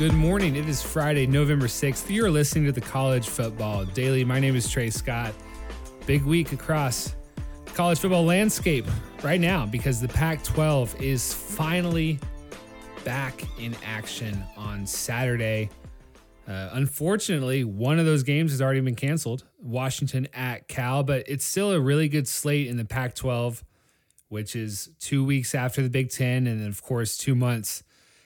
Good morning. It is Friday, November 6th. You're listening to the College Football Daily. My name is Trey Scott. Big week across college football landscape right now because the Pac 12 is finally back in action on Saturday. Uh, unfortunately, one of those games has already been canceled Washington at Cal, but it's still a really good slate in the Pac 12, which is two weeks after the Big Ten, and then, of course, two months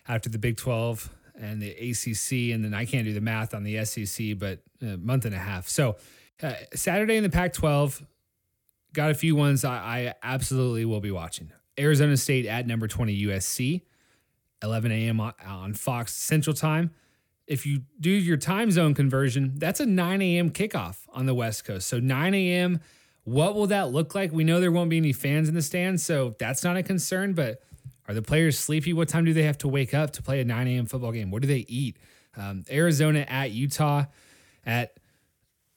after the Big 12 and the ACC, and then I can't do the math on the SEC, but a month and a half. So uh, Saturday in the Pac-12, got a few ones I, I, absolutely will be watching. Arizona State at number 20 USC, 11 a.m. on Fox Central Time. If you do your time zone conversion, that's a 9 a.m. kickoff on the West Coast. So 9 a.m. What will that look like? We know there won't be any fans in the stands, so that's not a concern, but are the players sleepy? What time do they have to wake up to play a 9 a.m. football game? What do they eat? Um, Arizona at Utah at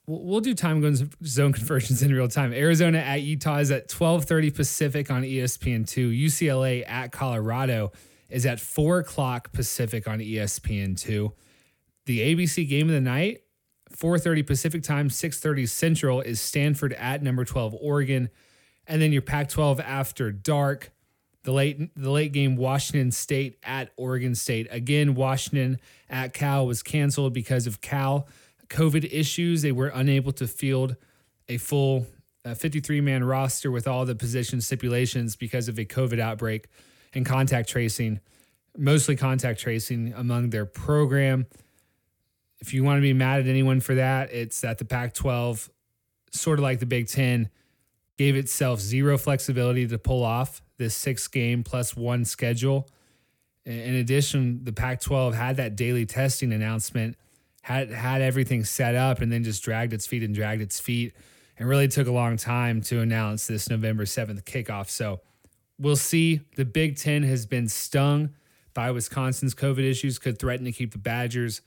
we'll do time zone conversions in real time. Arizona at Utah is at 12:30 Pacific on ESPN2. UCLA at Colorado is at four o'clock Pacific on ESPN2. The ABC game of the night, 4:30 Pacific time, 6:30 Central, is Stanford at number 12 Oregon, and then your Pac-12 after dark. The late the late game Washington State at Oregon State. Again, Washington at Cal was canceled because of Cal COVID issues. They were unable to field a full uh, 53 man roster with all the position stipulations because of a COVID outbreak and contact tracing, mostly contact tracing among their program. If you want to be mad at anyone for that, it's that the Pac 12, sort of like the Big Ten, gave itself zero flexibility to pull off this six game plus one schedule. In addition, the Pac 12 had that daily testing announcement, had, had everything set up, and then just dragged its feet and dragged its feet. And really took a long time to announce this November 7th kickoff. So we'll see. The Big Ten has been stung by Wisconsin's COVID issues, could threaten to keep the Badgers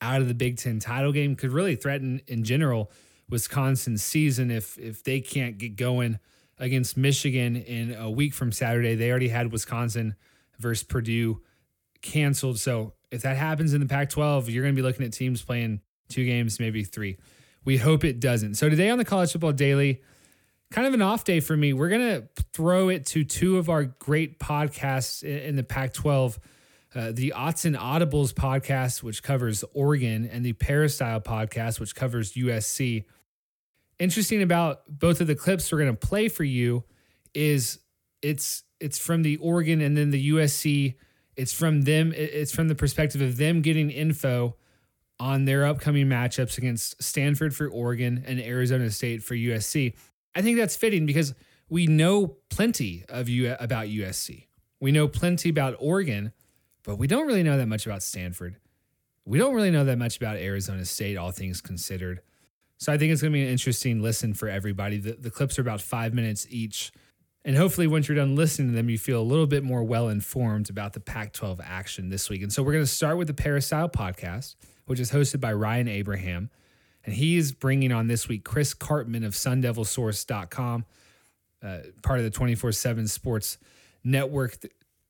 out of the Big Ten title game, could really threaten in general Wisconsin's season if if they can't get going against Michigan in a week from Saturday. They already had Wisconsin versus Purdue canceled. So if that happens in the Pac 12, you're going to be looking at teams playing two games, maybe three. We hope it doesn't. So today on the College Football Daily, kind of an off day for me. We're going to throw it to two of our great podcasts in the Pac 12. Uh, the Odds and Audibles podcast, which covers Oregon, and the Peristyle podcast, which covers USC interesting about both of the clips we're going to play for you is it's it's from the Oregon and then the USC. It's from them. It's from the perspective of them getting info on their upcoming matchups against Stanford for Oregon and Arizona State for USC. I think that's fitting because we know plenty of you about USC. We know plenty about Oregon, but we don't really know that much about Stanford. We don't really know that much about Arizona State, all things considered. So I think it's going to be an interesting listen for everybody. The, the clips are about five minutes each. And hopefully, once you're done listening to them, you feel a little bit more well informed about the Pac 12 action this week. And so, we're going to start with the Peristyle podcast, which is hosted by Ryan Abraham. And he's bringing on this week Chris Karpman of SunDevilSource.com, uh, part of the 24 7 sports network.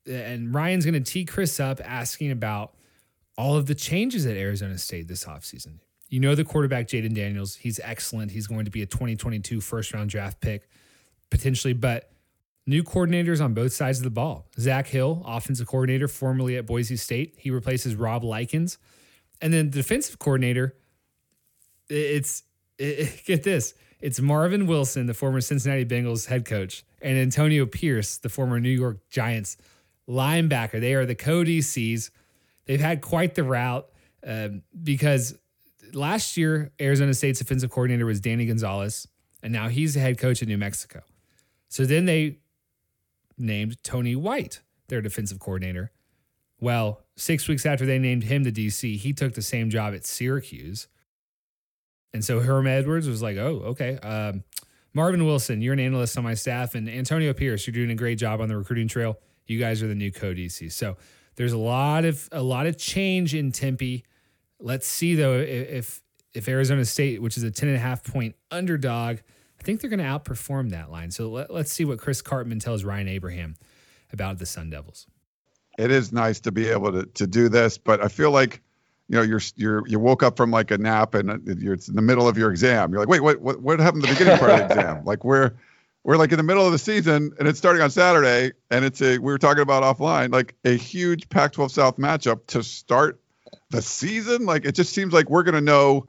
And Ryan's going to tee Chris up asking about all of the changes at Arizona State this offseason. You know the quarterback, Jayden Daniels. He's excellent. He's going to be a 2022 first round draft pick, potentially, but new coordinators on both sides of the ball. Zak Hill, offensive coordinator, formerly at Boise State. He replaces Rob Likens. And then the defensive coordinator, it's, it, get this, it's Marvin Wilson, the former Cincinnati Bengals head coach, and Antonio Pierce, the former New York Giants linebacker. They are the co DCs. They've had quite the route um, because last year, Arizona State's offensive coordinator was Danny Gonzales, and now he's the head coach at New Mexico. So then they named Tony White their defensive coordinator. Well, six weeks after they named him the DC, he took the same job at Syracuse. And so Herm Edwards was like, oh, okay. Um, Marvin Wilson, you're an analyst on my staff, and Antonio Pierce, you're doing a great job on the recruiting trail. You guys are the new co DC. So there's a lot of a lot of change in Tempe. Let's see though if if Arizona State, which is a 10 and a half point underdog, I think they're going to outperform that line. So let, us see what Chris Karpman tells Ryan Abraham about the Sun Devils. It is nice to be able to to do this, but I feel like you know you're you're you woke up from like a nap and uh, you're it's in the middle of your exam. You're like, wait, what what what happened to the beginning part of the exam? Like we're we're like in the middle of the season and it's starting on Saturday and it's a we were talking about offline like a huge Pac-12 South matchup to start the season. Like it just seems like we're gonna know,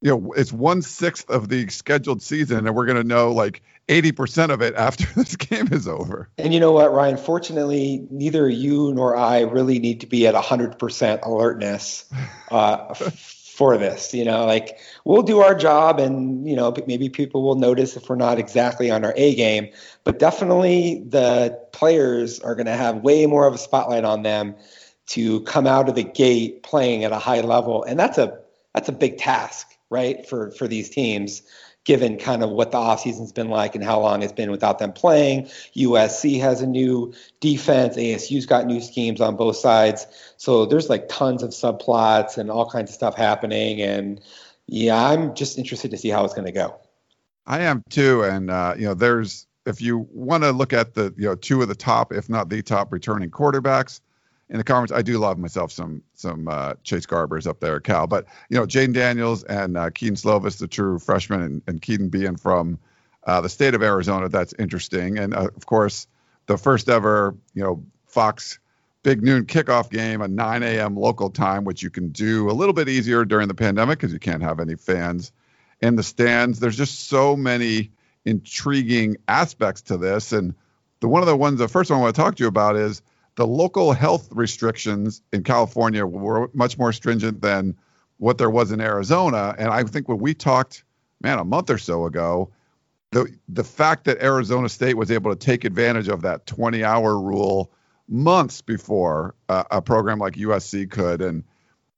you know, it's one sixth of the scheduled season and we're gonna know like 80% of it after this game is over. And you know what, Ryan? Fortunately, neither you nor I really need to be at 100% alertness uh, for this. You know, like we'll do our job and, you know, maybe people will notice if we're not exactly on our A game, but definitely the players are going to have way more of a spotlight on them to come out of the gate playing at a high level. And that's a, that's a big task, right? For, for these teams given kind of what the offseason's been like and how long it's been without them playing. USC has a new defense. ASU's got new schemes on both sides. So there's like tons of subplots and all kinds of stuff happening. And yeah, I'm just interested to see how it's going to go. I am too. And, uh, you know, there's, if you want to look at the, you know, two of the top, if not the top returning quarterbacks, in the conference. I do love myself some some uh, Chase Garbers up there, Cal. But you know, Jayden Daniels and uh, Kedon Slovis, the true freshman, and, and Kedon being from uh, the state of Arizona, that's interesting. And uh, of course, the first ever you know Fox big noon kickoff game, a 9 a.m. local time, which you can do a little bit easier during the pandemic because you can't have any fans in the stands. There's just so many intriguing aspects to this, and the one of the ones, the first one I want to talk to you about is the local health restrictions in California were much more stringent than what there was in Arizona. And I think when we talked, man, a month or so ago, the the fact that Arizona State was able to take advantage of that 20 hour rule months before uh, a program like USC could, and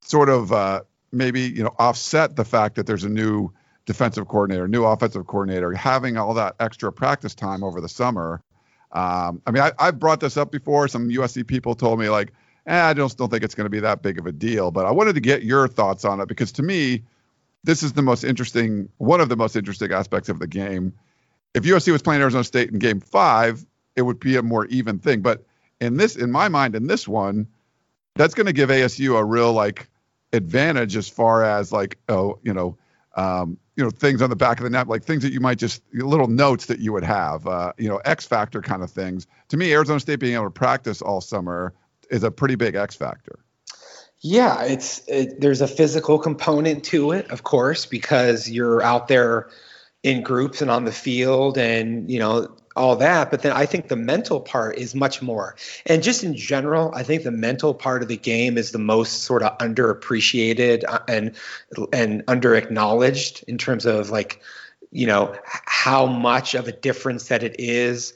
sort of uh, maybe you know offset the fact that there's a new defensive coordinator, new offensive coordinator, having all that extra practice time over the summer um, I mean, I, have brought this up before. Some USC people told me like, eh, I just don't think it's going to be that big of a deal. But I wanted to get your thoughts on it because to me, this is the most interesting, one of the most interesting aspects of the game. If USC was playing Arizona State in Game Five, it would be a more even thing. But in this, in my mind, in this one, that's going to give ASU a real like advantage as far as like, oh, you know, um, you know things on the back of the net like things that you might just little notes that you would have uh, you know x factor kind of things. To me arizona state being able to practice all summer is a pretty big x factor. Yeah it's it, there's a physical component to it of course because you're out there in groups and on the field and you know all that. But then I think the mental part is much more. And just in general, I think the mental part of the game is the most sort of underappreciated uh, and and under acknowledged in terms of like, you know, how much of a difference that it is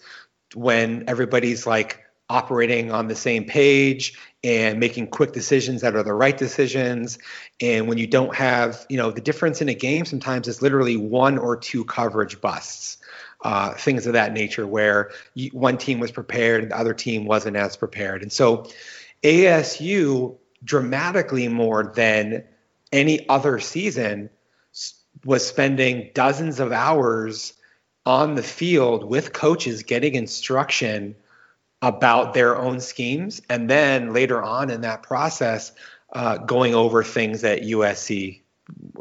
when everybody's like operating on the same page and making quick decisions that are the right decisions and when you don't have you know the difference in a game sometimes is literally one or two coverage busts uh, things of that nature, where you, one team was prepared and the other team wasn't as prepared. And so ASU dramatically more than any other season was spending dozens of hours on the field with coaches getting instruction about their own schemes and then later on in that process uh, going over things that USC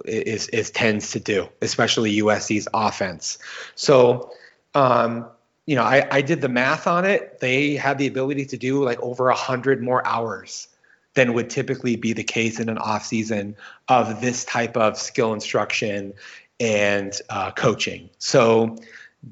is, is tends to do, especially USC's offense. So, um, you know, I, I did the math on it. They had the ability to do like over a hundred more hours than would typically be the case in an off season of this type of skill instruction and uh, coaching. So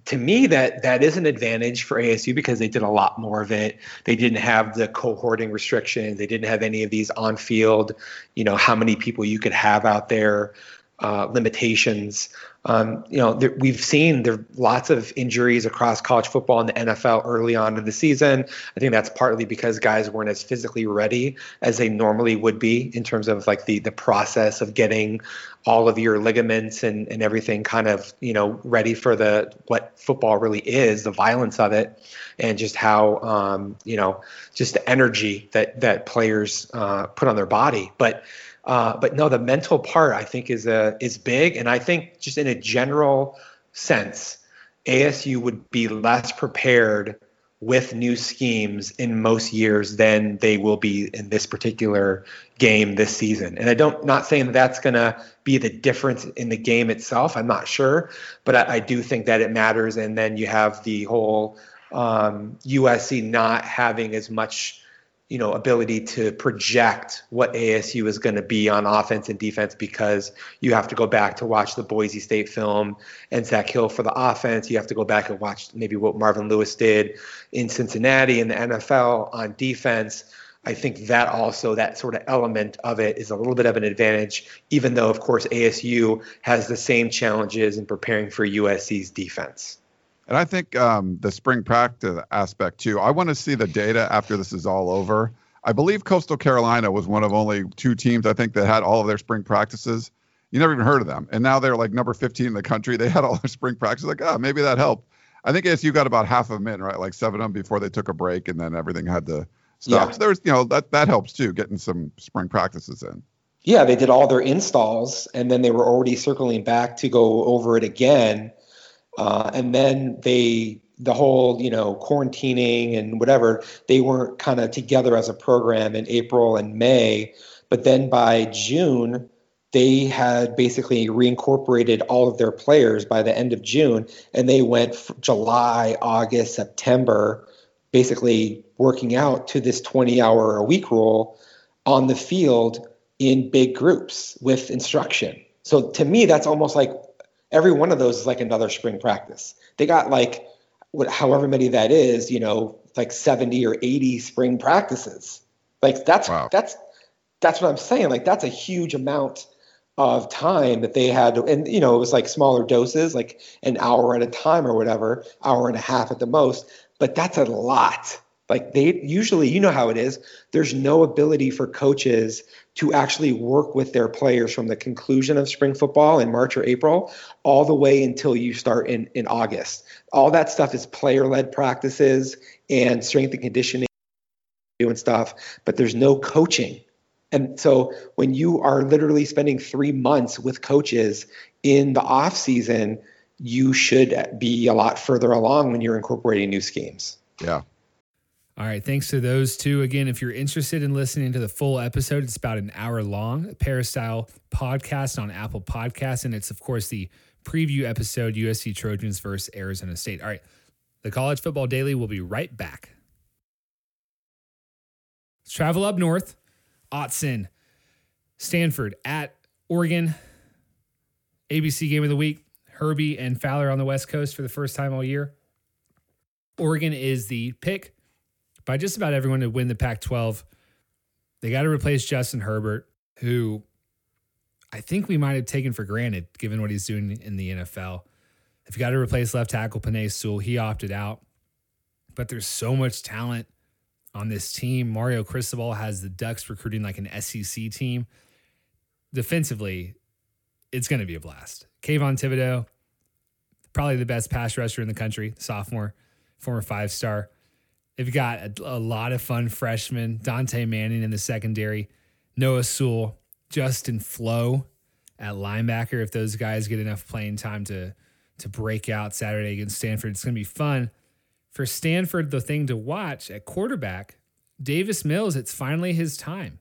to me that that is an advantage for ASU because they did a lot more of it. They didn't have the cohorting restrictions. They didn't have any of these on field, you know, how many people you could have out there uh, limitations. Um, you know, there, we've seen there lots of injuries across college football and the NFL early on in the season. I think that's partly because guys weren't as physically ready as they normally would be in terms of like the the process of getting all of your ligaments and, and everything kind of you know ready for the what football really is, the violence of it, and just how um, you know just the energy that that players uh, put on their body, but uh, but no, the mental part I think is a uh, is big, and I think just in a general sense, ASU would be less prepared with new schemes in most years than they will be in this particular game this season. And I don't not saying that that's going to be the difference in the game itself. I'm not sure, but I, I do think that it matters. And then you have the whole um, USC not having as much you know ability to project what ASU is going to be on offense and defense because you have to go back to watch the Boise State film and Zak Hill for the offense. You have to go back and watch maybe what Marvin Lewis did in Cincinnati in the NFL on defense. I think that also that sort of element of it is a little bit of an advantage, even though of course ASU has the same challenges in preparing for USC's defense. And I think um, the spring practice aspect too. I want to see the data after this is all over. I believe Coastal Carolina was one of only two teams I think that had all of their spring practices. You never even heard of them, and now they're like number 15 in the country. They had all their spring practices. Like, oh, maybe that helped. I think ASU got about half of them in, right? Like seven of them before they took a break, and then everything had to stop. Yeah. So there's, you know, that that helps too, getting some spring practices in. Yeah, they did all their installs, and then they were already circling back to go over it again uh, and then they, the whole, you know, quarantining and whatever, they weren't kind of together as a program in April and May. But then by June, they had basically reincorporated all of their players by the end of June, and they went July, August, September, basically working out to this 20 hour a week rule on the field in big groups with instruction. So to me, that's almost like every one of those is like another spring practice. They got like what, however many that is, you know, like 70 or 80 spring practices. Like that's wow. that's that's what I'm saying. Like that's a huge amount of time that they had to, and you know, it was like smaller doses, like an hour at a time or whatever, hour and a half at the most. But that's a lot. Like they usually, you know how it is. There's no ability for coaches to actually work with their players from the conclusion of spring football in March or April all the way until you start in, in August. All that stuff is player led practices and strength and conditioning doing stuff, but there's no coaching. And so when you are literally spending three months with coaches in the off season, you should be a lot further along when you're incorporating new schemes. Yeah. All right. Thanks to those two. Again, if you're interested in listening to the full episode, it's about an hour long, Peristyle podcast on Apple Podcasts. And it's, of course, the preview episode USC Trojans versus Arizona State. All right. The College Football Daily will be right back. Let's travel up north. Autzen, Stanford at Oregon. ABC game of the week. Herbie and Fowler on the West Coast for the first time all year. Oregon is the pick by just about everyone to win the Pac 12. They got to replace Justin Herbert, who I think we might have taken for granted given what he's doing in the NFL. If you got to replace left tackle Penei Sewell, he opted out. But there's so much talent on this team. Mario Cristobal has the Ducks recruiting like an SEC team. Defensively, it's going to be a blast. Kayvon Thibodeaux, probably the best pass rusher in the country, sophomore, former five star. They've got a, a, lot of fun freshmen. Dontae Manning in the secondary, Noah Sewell, Justin Flowe at linebacker. If those guys get enough playing time to to break out Saturday against Stanford, it's going to be fun. For Stanford, the thing to watch at quarterback, Davis Mills. It's finally his time.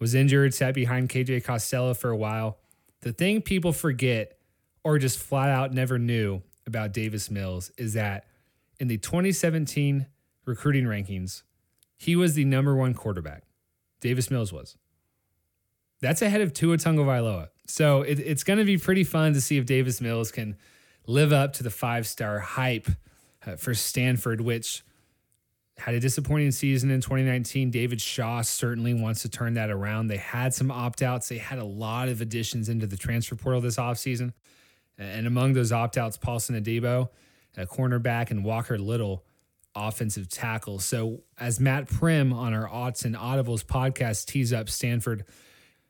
Was injured, sat behind KJ Costello for a while. The thing people forget or just flat out never knew about Davis Mills is that in the 2017 recruiting rankings, he was the number one quarterback. Davis Mills was. That's ahead of Tua Tagovailoa. So it, it's going to be pretty fun to see if Davis Mills can live up to the five star hype uh, for Stanford, which had a disappointing season in 2019. David Shaw certainly wants to turn that around. They had some opt outs, they had a lot of additions into the transfer portal this offseason. And among those opt outs, Paulson Adebo, a cornerback, and Walker Little, offensive tackle. So, as Matt Prehm on our Odds and Audibles podcast tees up Stanford.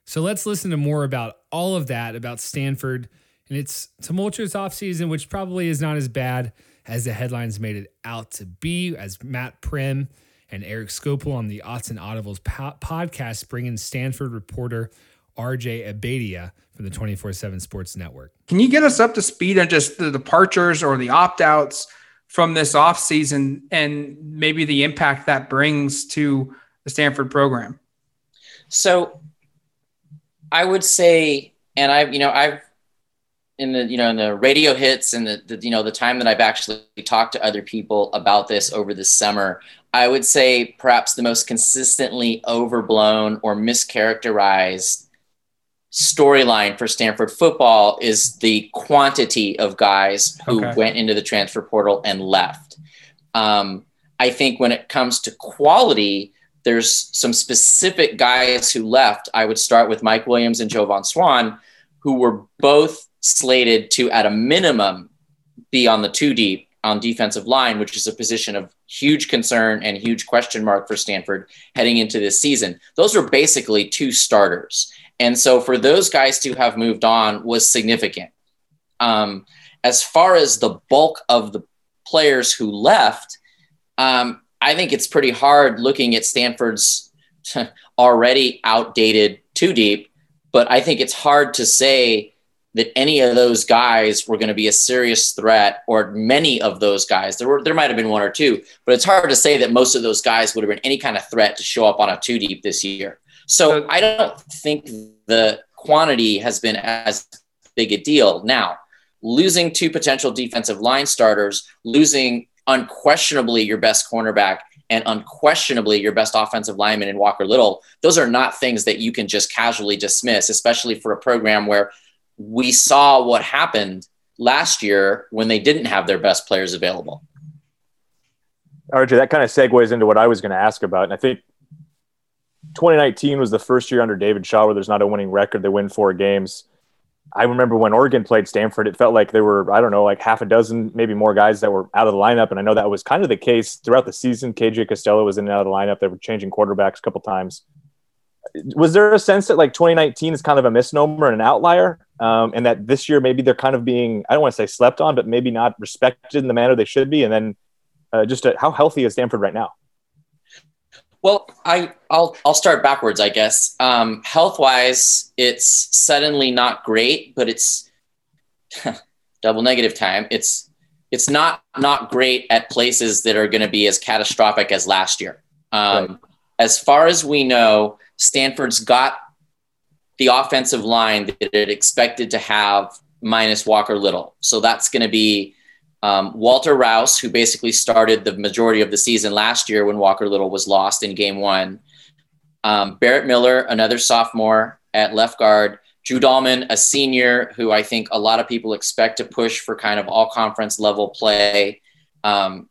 So, let's listen to more about all of that about Stanford and its tumultuous offseason, which probably is not as bad as the headlines made it out to be, as Matt Prehm and Erik Skopil on the Odds and Audibles po- podcast bring in Stanford reporter RJ Abetiya from the 24 7 Sports Network. Can you get us up to speed on just the departures or the opt outs from this offseason and maybe the impact that brings to the Stanford program? So I would say, and I've, you know, I've, in the you know in the radio hits and the, the, you know the time that I've actually talked to other people about this over the summer, I would say perhaps the most consistently overblown or mischaracterized storyline for Stanford football is the quantity of guys who okay. went into the transfer portal and left. Um, I think when it comes to quality, there's some specific guys who left. I would start with Mike Williams and Joe Jovan Swann, who were both slated to, at a minimum, be on the two deep on defensive line, which is a position of huge concern and huge question mark for Stanford heading into this season. Those were basically two starters. And so for those guys to have moved on was significant. Um, as far as the bulk of the players who left, um, I think it's pretty hard looking at Stanford's already outdated two deep, but I think it's hard to say that any of those guys were going to be a serious threat or many of those guys there were there might have been one or two but it's hard to say that most of those guys would have been any kind of threat to show up on a two deep this year so I don't think the quantity has been as big a deal. Now, losing two potential defensive line starters, losing unquestionably your best cornerback and unquestionably your best offensive lineman in Walker Little, those are not things that you can just casually dismiss, especially for a program where we saw what happened last year when they didn't have their best players available. RJ, that kind of segues into what I was going to ask about. And I think 2019 was the first year under David Shaw where there's not a winning record. They win four games. I remember when Oregon played Stanford, it felt like there were, I don't know, like half a dozen, maybe more guys that were out of the lineup. And I know that was kind of the case throughout the season. KJ Costello was in and out of the lineup. They were changing quarterbacks a couple times. Was there a sense that like 2019 is kind of a misnomer and an outlier? Um, and that this year maybe they're kind of being, I don't want to say slept on, but maybe not respected in the manner they should be? And then uh, just a, how healthy is Stanford right now? Well, I I'll I'll start backwards, I guess. Um, health wise, it's suddenly not great, but it's double negative time. It's it's not not great at places that are going to be as catastrophic as last year. Um, right. As far as we know, Stanford's got the offensive line that it expected to have minus Walker Little, so that's going to be um, Walter Rouse, who basically started the majority of the season last year when Walker Little was lost in game one. Um, Barrett Miller, another sophomore at left guard. Drew Dalman, a senior who I think a lot of people expect to push for kind of all conference level play. Um,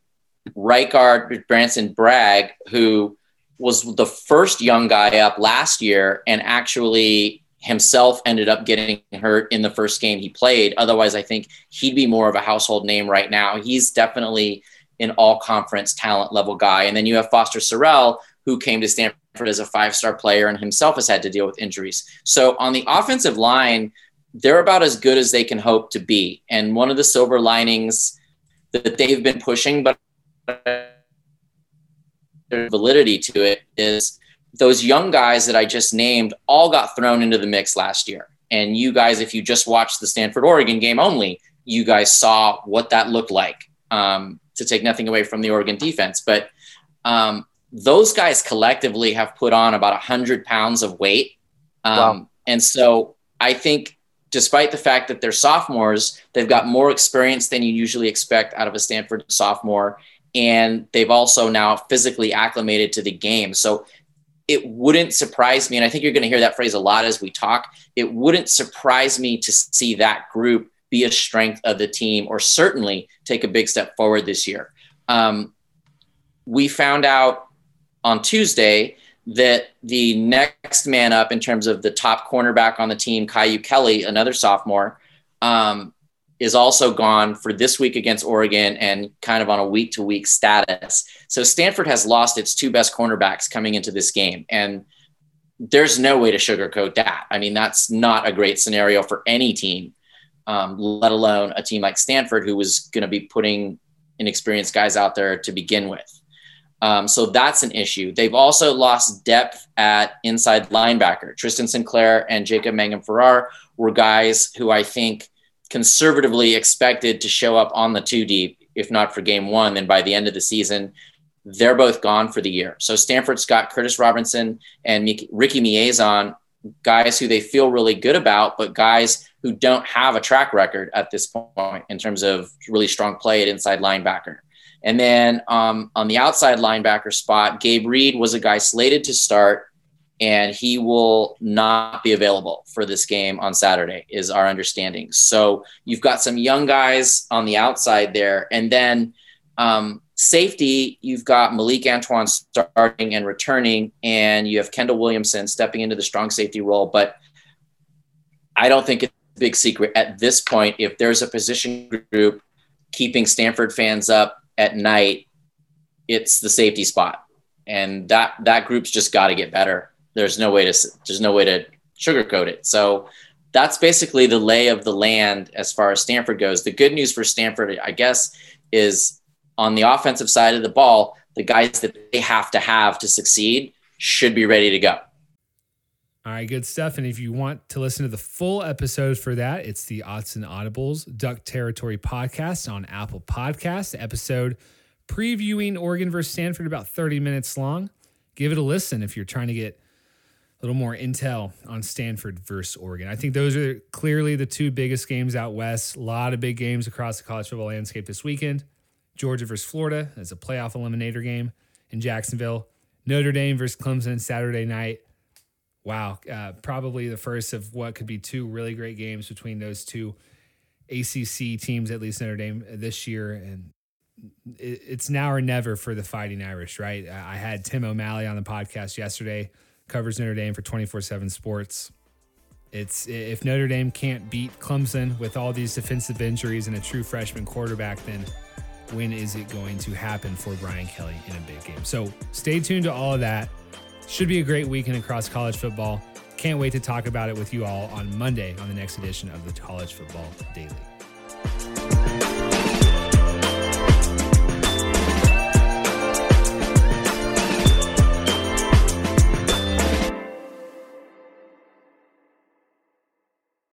right guard, Branson Bragg, who was the first young guy up last year and actually himself ended up getting hurt in the first game he played. Otherwise, I think he'd be more of a household name right now. He's definitely an all conference talent level guy. And then you have Foster Sarell, who came to Stanford as a five star player and himself has had to deal with injuries. So on the offensive line, they're about as good as they can hope to be. And one of the silver linings that they've been pushing, but there's validity to it is those young guys that I just named all got thrown into the mix last year. And you guys, if you just watched the Stanford Oregon game only, you guys saw what that looked like. Um, to take nothing away from the Oregon defense, but um, those guys collectively have put on about 100 pounds of weight. Um, wow. And so I think, despite the fact that they're sophomores, they've got more experience than you usually expect out of a Stanford sophomore. And they've also now physically acclimated to the game. So it wouldn't surprise me, and I think you're going to hear that phrase a lot as we talk. It wouldn't surprise me to see that group be a strength of the team, or certainly take a big step forward this year. Um, we found out on Tuesday that the next man up in terms of the top cornerback on the team, Kyu Kelly, another sophomore, um, is also gone for this week against Oregon and kind of on a week to week status. So Stanford has lost its two best cornerbacks coming into this game. And there's no way to sugarcoat that. I mean, that's not a great scenario for any team, um, let alone a team like Stanford, who was going to be putting inexperienced guys out there to begin with. Um, so that's an issue. They've also lost depth at inside linebacker. Tristan Sinclair and Jacob Mangum Farrar were guys who I think conservatively expected to show up on the two deep, if not for game one, then by the end of the season, they're both gone for the year. So Stanford's got Curtis Robinson and Ricky Miezan, guys who they feel really good about, but guys who don't have a track record at this point in terms of really strong play at inside linebacker. And then um, on the outside linebacker spot, Gabe Reid was a guy slated to start, and he will not be available for this game on Saturday, is our understanding. So you've got some young guys on the outside there. And then um, safety, you've got Malik Antoine starting and returning, and you have Kendall Williamson stepping into the strong safety role. But I don't think it's a big secret at this point. If there's a position group keeping Stanford fans up at night, it's the safety spot, and that that group's just got to get better. There's no way to there's no way to sugarcoat it. So that's basically the lay of the land as far as Stanford goes. The good news for Stanford, I guess, is on the offensive side of the ball, the guys that they have to have to succeed should be ready to go. All right, good stuff. And if you want to listen to the full episode for that, it's the Odds and Audibles Duck Territory podcast on Apple Podcasts. Episode previewing Oregon versus Stanford, about 30 minutes long. Give it a listen if you're trying to get little more intel on Stanford versus Oregon. I think those are clearly the two biggest games out west. A lot of big games across the college football landscape this weekend. Georgia versus Florida as a playoff eliminator game in Jacksonville. Notre Dame versus Clemson Saturday night wow, uh, probably the first of what could be two really great games between those two ACC teams, at least Notre Dame this year. And it, it's now or never for the Fighting Irish, right? I had Tim O'Malley on the podcast yesterday, covers Notre Dame for 24 7 Sports. It's if Notre Dame can't beat Clemson with all these defensive injuries and a true freshman quarterback, then when is it going to happen for Brian Kelly in a big game? So stay tuned to all of that. Should be a great weekend across college football. Can't wait to talk about it with you all on Monday on the next edition of the College Football Daily.